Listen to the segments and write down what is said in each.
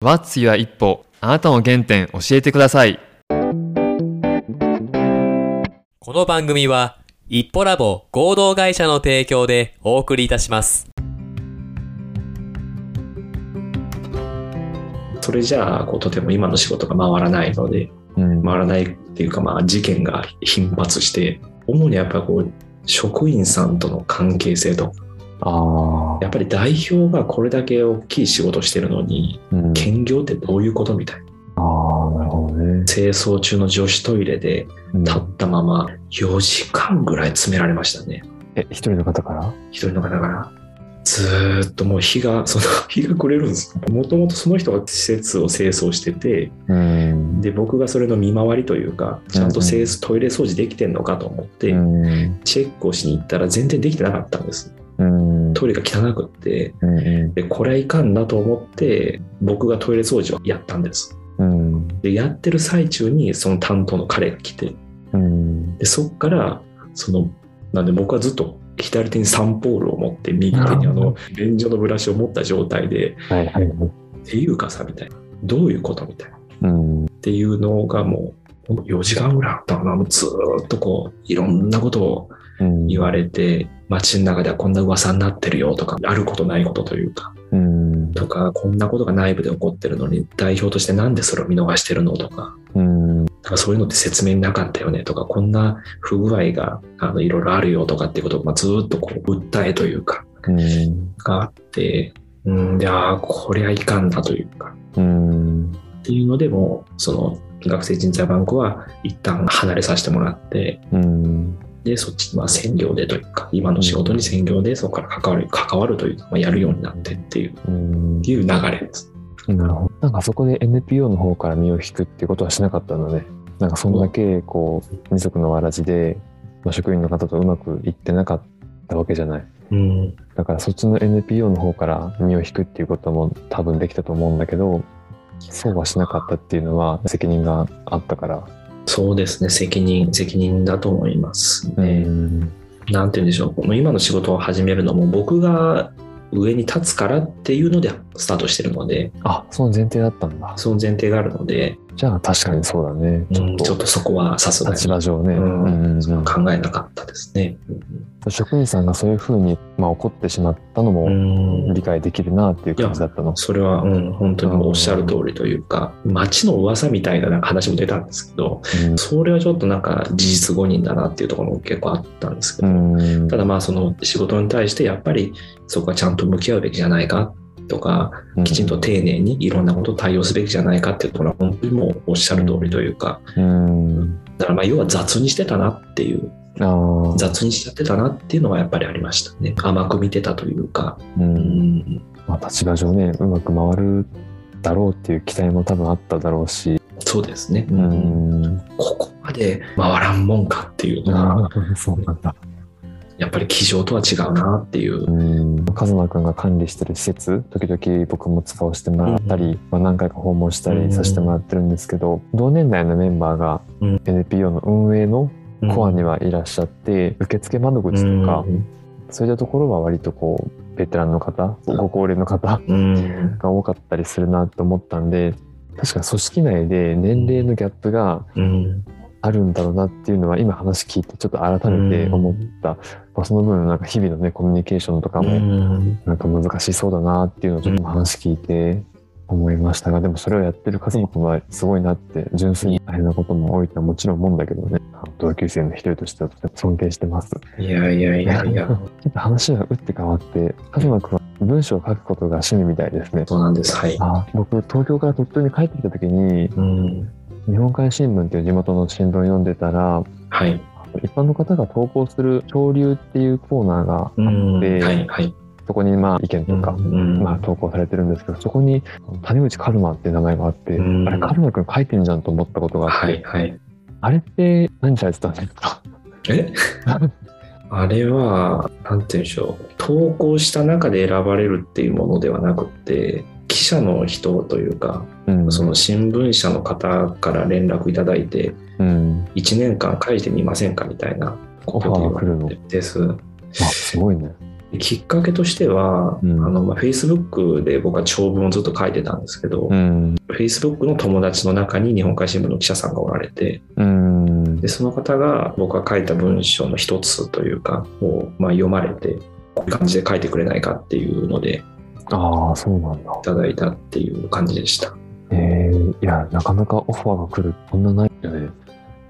What's Your 一歩。あなたの原点教えてください。この番組は、一歩ラボ合同会社の提供でお送りいたします。それじゃあこうとても今の仕事が回らないのでうん。回らないっていうかまあ事件が頻発して主にやっぱこう職員さんとの関係性とかああやっぱり代表がこれだけ大きい仕事してるのにうん。兼業ってどういうことみたいな。ああなるほどね。清掃中の女子トイレでうん。立ったまま4時間ぐらい詰められましたね。え一人の方から？一人の方から。ずーっともう日が その日が暮れるんですもともとその人が施設を清掃しててうん。で僕がそれの見回りというかちゃんと清掃トイレ掃除できてんのかと思って、うん。チェックをしに行ったら全然できてなかったんです。うんトイレが汚くってうんでこれはいかんなと思って僕がトイレ掃除をやったんです。うん。でやってる最中にその担当の彼が来て。うん。でそっからそのなんで僕はずっと左手にサンポールを持って右手にあの便所のブラシを持った状態ではいはいはい。っていうかさみたいな。どういうことみたいな。うん。っていうのがもう4時間ぐらいあったかな。ずーっとこういろんなことをうん。言われて街の中ではこんな噂になってるよとかあることないことというかうん。とかこんなことが内部で起こってるのに代表としてなんでそれを見逃してるのとかうん。だからそういうのって説明になかったよねとかこんな不具合があのいろいろあるよとかっていうことを、まあ、ずーっとこう訴えというかうん。があってうんでああこりゃいかんだというかうん。っていうのでもうその学生人材バンクは一旦離れさせてもらってうんでそっちまあ専業でというか今の仕事に専業でそこから関わる関わるというか、まあ、やるようになってっていううんっていう流れです。なるほど。なんかそこで NPO の方から身を引くっていうことはしなかったのね。なんかそんだけこう二足のわらじで、まあ、職員の方とうまくいってなかったわけじゃない。うんだからそっちの NPO の方から身を引くっていうことも多分できたと思うんだけど、そうはしなかったっていうのは責任があったから。そうですね責任責任だと思いますね。ん。なんて言うんでしょうこの今の仕事を始めるのも僕が上に立つからっていうのでスタートしてるのであ、その前提だったんだ。その前提があるので、じゃあ確かにそうだね。ちうんょっとちょっとそこはさすがに立場上ね。うん考えなかったですね。職員さんがそういうふうに、まあ、怒ってしまったのうもん理解できるなっていう感じだったの。それは、うん、本当におっしゃる通りというか、街の噂みたいな話も出たんですけど、うんそれはちょっとなんか事実誤認だなっていうところも結構あったんですけうど、んただまあその仕事に対してやっぱりそこはちゃんと向き合うべきじゃないかとか、きちんと丁寧にいろんなことを対応すべきじゃないかっていうところは本当にもうおっしゃる通りというか、うん。だからまあ要は雑にしてたなっていう。雑にしちゃってたなっていうのはやっぱりありましたね。甘く見てたというか、う。うんん、まあ、立場上ね、うまく回るだろうっていう期待も多分あっただろうし。そうですね。ううんん。ここまで回らんもんかっていうのは、そうなんだ。やっぱり机上とは違うなっていうう。ん。カズマくんが管理してる施設、時々僕も使わせてもらったり、まあ、何回か訪問したりさせてもらってるんですけど、同年代のメンバーがうん。NPO の運営のコアにはいらっしゃって、受付窓口とか、そういったところは割とこうベテランの方ご高齢の方うん、が多かったりするなと思ったんで確かに組織内で年齢のギャップがうん、あるんだろうなっていうのは今話聞いてちょっと改めて思った、まあ、その分なんか日々のねコミュニケーションとかうもん、なんか難しそうだなっていうのをちょっと話聞いて思いましたがでもそれをやってる家族はすごいなって純粋に大変なことも多いとはもちろん思うんだけどね同級生の一人としてはとても尊敬してます。いやいやいやいや、ちょっと話が打って変わって、カズマ君は文章を書くことが趣味みたいですね。そうなんです。はい。あ僕、東京から鳥取に帰ってきた時に、うん、日本海新聞っていう地元の新聞を読んでたら、はい。一般の方が投稿する潮流っていうコーナーがあうん、って、はい、はい。そこにまあ意見とか、うんまあ投稿されてるんですけど、そこに谷口カルマっていう名前があって、うんあれカルマ君書いてんじゃんと思ったことがあって、はい、はい。あれって何されてたんですか？え？あれは、なんて言うんでしょう。投稿した中で選ばれるっていうものではなくて、記者の人というか、うん。その新聞社の方から連絡いただいて、うん。1年間書いてみませんかみたいなことで言われてです。あ、すごいね。きっかけとしては、うんあのまあ、Facebook で僕は長文をずっと書いてたんですけど、うん。Facebook の友達の中に日本海新聞の記者さんがおられて、うん。でその方が僕が書いた文章の一つというかを、まあ、読まれて、こういう感じで書いてくれないかっていうので、ああ、そうなんだ。いただいたっていう感じでした。ええいや、なかなかオファーが来る。こんなないよね。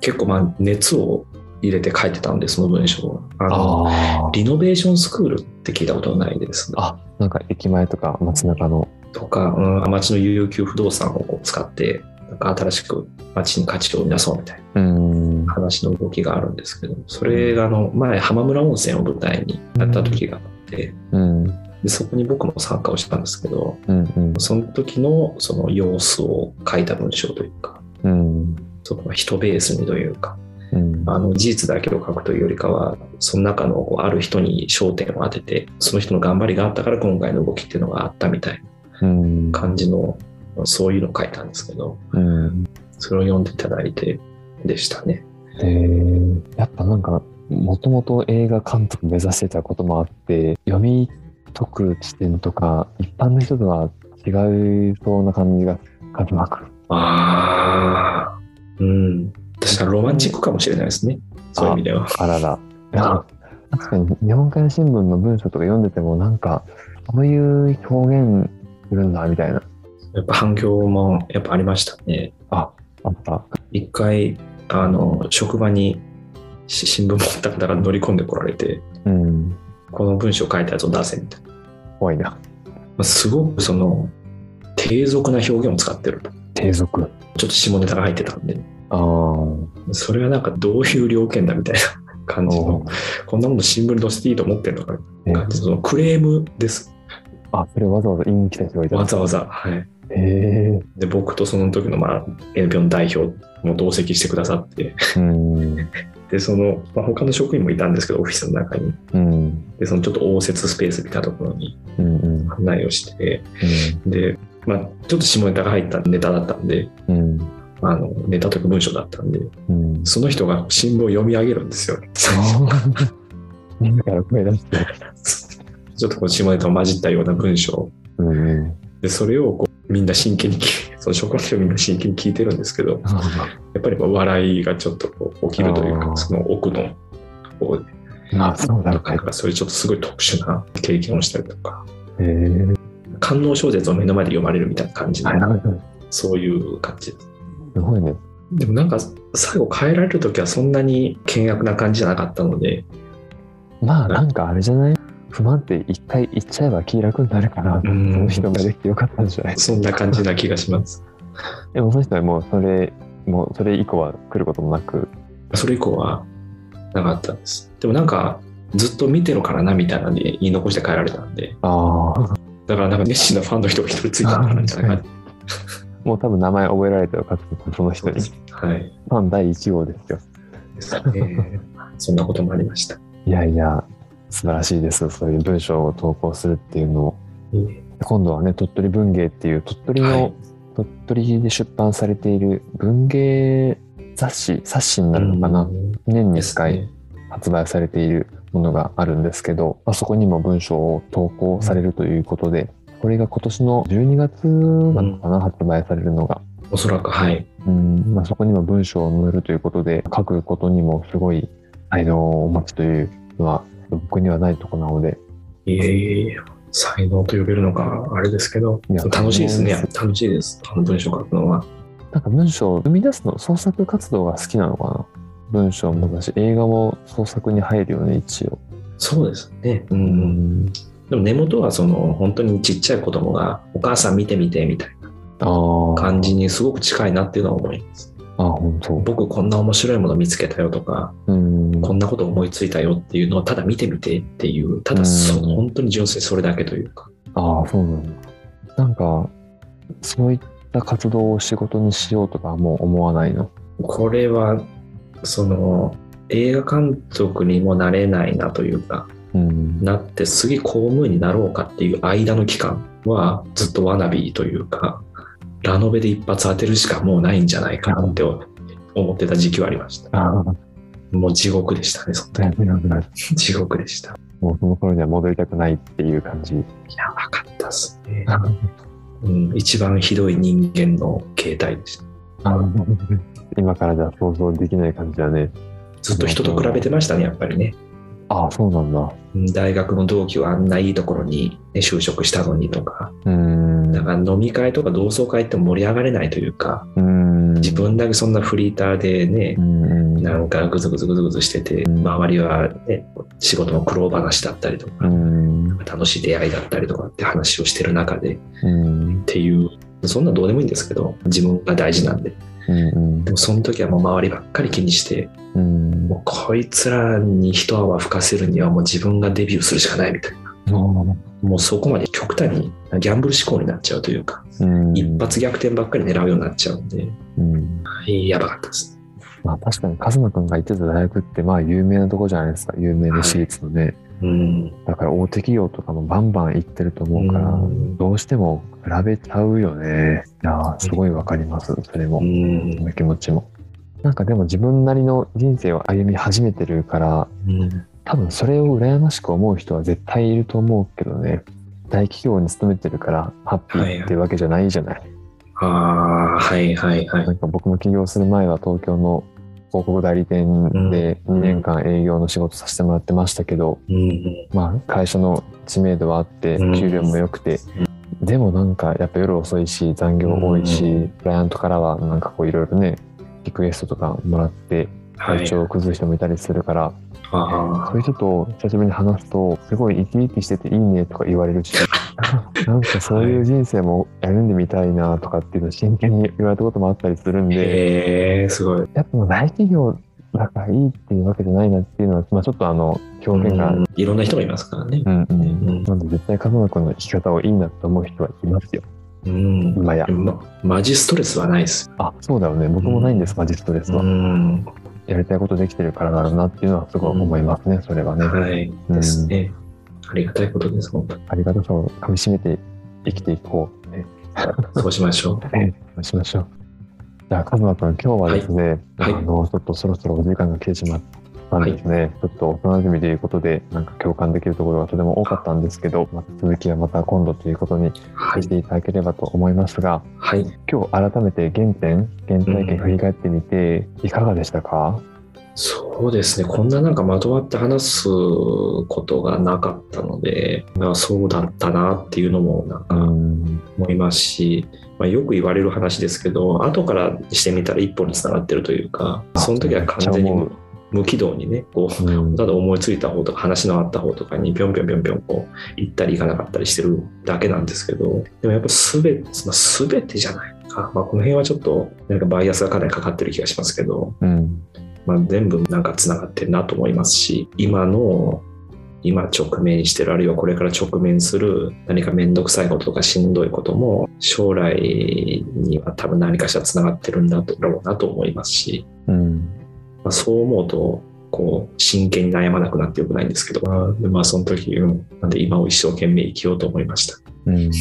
結構まあ熱を入れて書いてたんで、その文章を。あのあリノベーションスクールって聞いたことないです。あ。なんか駅前とか街中の。とか、うん、町の有給不動産をこう使って、なんか新しく町に価値を生み出そうみたいなうん。話の動きがあるんですけど、それがあの前、浜村温泉を舞台にやった時があって、うん。でそこに僕も参加をしたんですけど、うん。うん。その時のその様子を書いた文章というか、うん。その人ベースにというか、うん。あの事実だけを書くというよりかは、その中のこうある人に焦点を当てて、その人の頑張りがあったから今回の動きっていうのがあったみたいうん。な感じの、そういうのを書いたんですけど、うん。それを読んでいただいてでしたね。えー、やっぱなんか、もともと映画監督目指してたこともあって、読み解く視点とか、一般の人とは違いそうな感じが、数なく。ああ、うん。私はロマンチックかもしれないですね。そういう意味では。あらら。確かに日本海新聞の文章とか読んでても、なんか、こういう表現するんだ、みたいな。やっぱ反響もやっぱありましたね。あった。一回、あの、職場にし新聞持った方が乗り込んでこられて、うん。この文章書いたやつを出せみたいな。怖いな。まあすごくその、低俗な表現を使ってると。低俗。ちょっと下ネタが入ってたんで、ああ。それはなんかどういう了見だみたいな 感じの、こんなもの新聞に載せていいと思ってるのかえ感じそのクレームです。あ、それわざわざ言いに来た人がいた。わざわざ。はい。へえ。で、僕とその時の、まあ、NPO の代表も同席してくださって、うん。で、その、まあ、他の職員もいたんですけど、オフィスの中に。うん。で、そのちょっと応接スペースみたいなところにうん。うん。案内をして、で、まあ、ちょっと下ネタが入ったネタだったんで、うん。あの、ネタというか文章だったんで、うん。その人が新聞を読み上げるんですよ。自ら声出して。ちょっとこう下ネタを混じったような文章。うんうん。で、それをこうみんな真剣に聞い、その職場の人みんな真剣に聞いてるんですけど、やっぱり笑いがちょっとこう起きるというか、その奥の方で、まあ、そうなんかそういうちょっとすごい特殊な経験をしたりとか。官能小説を目の前で読まれるみたいな感じの、はいそういう感じです。すごいね。でもなんか最後変えられる時はそんなに険悪な感じじゃなかったので、まあ、なんかあれじゃない？不満って一回言っちゃえば気楽になるから、そんの人ができてよかったんじゃない？そんな感じな気がします。でもその人はもうそれ、もうそれ以降は来ることもなく、それ以降はなかったです。でもなんかずっと見てるからなみたいなので言い残して帰られたんで、ああ、だからなんか熱心なファンの人が一人ついたのかなじゃないか もう多分名前覚えられてるかその人に。はい。ファン第1号ですよ。ですね。そんなこともありました。いやいや、素晴らしいです。そういう文章を投稿するっていうのを。今度はね、鳥取文芸っていう鳥取の、はい鳥取で出版されている文芸雑誌、冊子になるのかな？年に1です回ね。発売されているものがあるんですけど、まあ、そこにも文章を投稿されるということで、これが今年の12月なのかな、発売されるのが。おそらく、はい。うんまあ、そこにも文章を載るということで、書くことにもすごい才能をお持ちというのは、僕にはないとこなので、いえいえ才能と呼べるのか、あれですけど、楽しいですね。楽しいです。あの文章書くのは。なんか文章を生み出すの、創作活動が好きなのかな。文章もだし、映画も創作に入るよね、一応。そうですね。う。うんでも根元はその本当にちっちゃい子供がお母さん見てみてみたいな。感じにすごく近いなっていうのは思います。あ、本当。僕こんな面白いもの見つけたよとか、うん。こんなこと思いついたよっていうのをただ見てみてっていう、ただそうん本当に純粋にそれだけというか。ああ、そうなんだ。なんか、そういった活動を仕事にしようとかはもう思わないの？これは、その映画監督にもなれないなというか、うん。なって次公務員になろうかっていう間の期間はずっとワナビーというか、ラノベで一発当てるしかもうないんじゃないかなって思ってた時期はありました。ああ、もう地獄でしたね、その時。地獄でした。もうその頃には戻りたくないっていう感じ。やばかったっすね。うん、一番ひどい人間の形態でした。今からじゃ想像できない感じだね。ずっと人と比べてましたね、やっぱりね。ああ、そうなんだ。うん大学の同期はあんないいところに、ね、就職したのにとか、うーん。だから飲み会とか同窓会って盛り上がれないというか、うーん。自分だけそんなフリーターでねう、ん。なんかぐずぐずぐずぐずしてて、うん周りはね、仕事の苦労話だったりとうか、ん。楽しい出会いだったりとかって話をしてる中でっうん。ていう、そんなどうでもいいんですけど、自分が大事なんで。うん。でもその時はもう周りばっかり気にして、うん。もうこいつらに一泡吹かせるにはもう自分がデビューするしかないみたいな。もうそこまで極端にギャンブル思考になっちゃうというか、うん。一発逆転ばっかり狙うようになっちゃうんで、うん。やばかったです。まあ確かに、カズマくんが行ってた大学って、まあ有名なとこじゃないですか。有名な私立のね。うん。だから大手企業とかもバンバン行ってると思うから、うんどうしても比べちゃうよね。いやーすごいわかります。それもう。んその気持ちも。なんかでも自分なりの人生を歩み始めてるから、うん多分それを羨ましく思う人は絶対いると思うけどね。大企業に勤めてるからハッピーっていうわけじゃないじゃない。はいはいはい。なんか僕も起業する前は東京の広告代理店で2年間営業の仕事させてもらってましたけど、うん。まあ会社の知名度はあってうん。給料も良くて、でもなんかやっぱ夜遅いし残業多いし、うん。クライアントからはなんかこういろいろねリクエストとかもらってはい。体調を崩す人もいたりするから、あそういう人と久しぶりに話すとすごい生き生きしてていいねとか言われるし なんかそういう人生も歩んでみたいなとかっていうのを真剣に言われたこともあったりするんあ。で、へえ、すごい。やっぱ大企業だからいいっていうわけじゃないなっていうのは、まあ、ちょっとあの表現が、うんいろんな人もいますからね。うんうんうんなんで絶対風間君の生き方をいいなと思う人はいますようん。今やま、マジストレスはないです。あそうだよね僕もないんです、マジストレスは、うん。やりたいことできてるからだろうなっていうのはすごい思いますね、それはね、はい。ですね。ありがたいことです、本当に。ありがたさをかみしめて生きていこう、ね、そうしましょう。そうしましょう。じゃあ風間君今日はですね、はい。あのちょっとそろそろお時間が来てしまったんですね、ちょっと幼馴染ということでなんか共感できるところがとても多かったんですけど、また続きはまた今度ということにはい。していただければと思いますが、はい。今日改めて原点原体験振り返ってみていかがでしたか、そうですね。こんななんかまとまって話すことがなかったので、まあ、そうだったなっていうのもなんうかん思いますし、まあ、よく言われる話ですけど、後からしてみたら一本につながってるというか、あその時は完全に無軌道にね、こう、うん。ただ思いついた方とか話のあった方とかにぴょんぴょんぴょんぴょんこう行ったり行かなかったりしてるだけなんですけどでもやっぱすべ,、まあ、全てじゃないか、まあ、この辺はちょっとなんかバイアスがかなりかかってる気がしますけど、うんまあ、全部なんかつながってるなと思いますし今の今直面してるあるいはこれから直面する何か面倒くさいこととかしんどいことも将来には多分何かしらつながってるんだろうなと思いますし、うん。まあ、そう思うとこう真剣に悩まなくなってよくないんですけど、まあ、でまあその時、うんなんで今を一生懸命生きようと思いました。うん。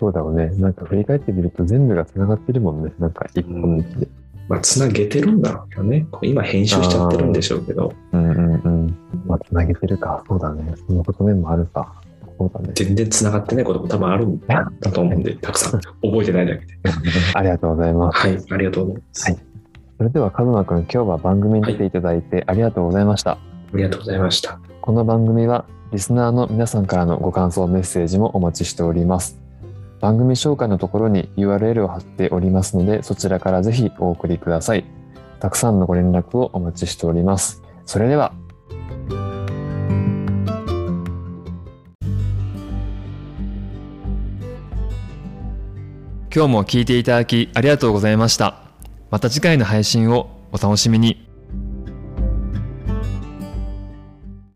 そうだろうね。なんか振り返ってみると全部がつながってるもんね。なんか一本道で、まあ、つなげてるんだろうけどね。今編集しちゃってるんでしょうけど、うんうんうんまあつなげてるかそうだねそのこと面もあるかそうだね全然つながってないことも多分あるんだと思うんで、たくさん覚えてないだけで。ありがとうございますはい、ありがとうございます。はいそれでは、カズマくん、今日は番組に出ていただいてありがとうございました。ありがとうございました。この番組は、リスナーの皆さんからのご感想、メッセージもお待ちしております。番組紹介のところに URL を貼っておりますので、そちらからぜひお送りください。たくさんのご連絡をお待ちしております。それでは、今日も聞いていただきありがとうございました。また次回の配信をお楽しみに。